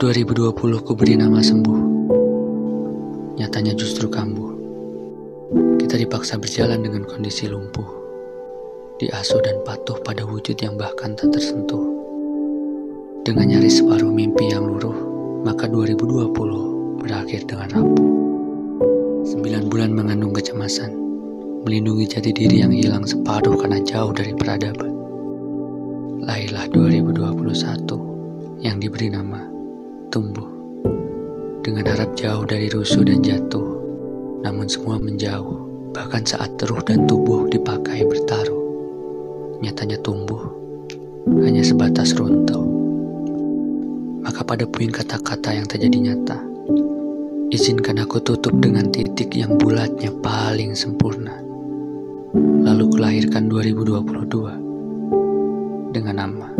2020 ku beri nama sembuh. Nyatanya justru kambuh. Kita dipaksa berjalan dengan kondisi lumpuh. Diasuh dan patuh pada wujud yang bahkan tak tersentuh. Dengan nyaris separuh mimpi yang luruh, maka 2020 berakhir dengan rapuh. Sembilan bulan mengandung kecemasan, melindungi jati diri yang hilang separuh karena jauh dari peradaban. Lahirlah 2021 yang diberi nama tumbuh dengan harap jauh dari rusuh dan jatuh. Namun semua menjauh, bahkan saat teruh dan tubuh dipakai bertaruh. Nyatanya tumbuh hanya sebatas runtuh. Maka pada puing kata-kata yang terjadi nyata, izinkan aku tutup dengan titik yang bulatnya paling sempurna. Lalu kulahirkan 2022 dengan nama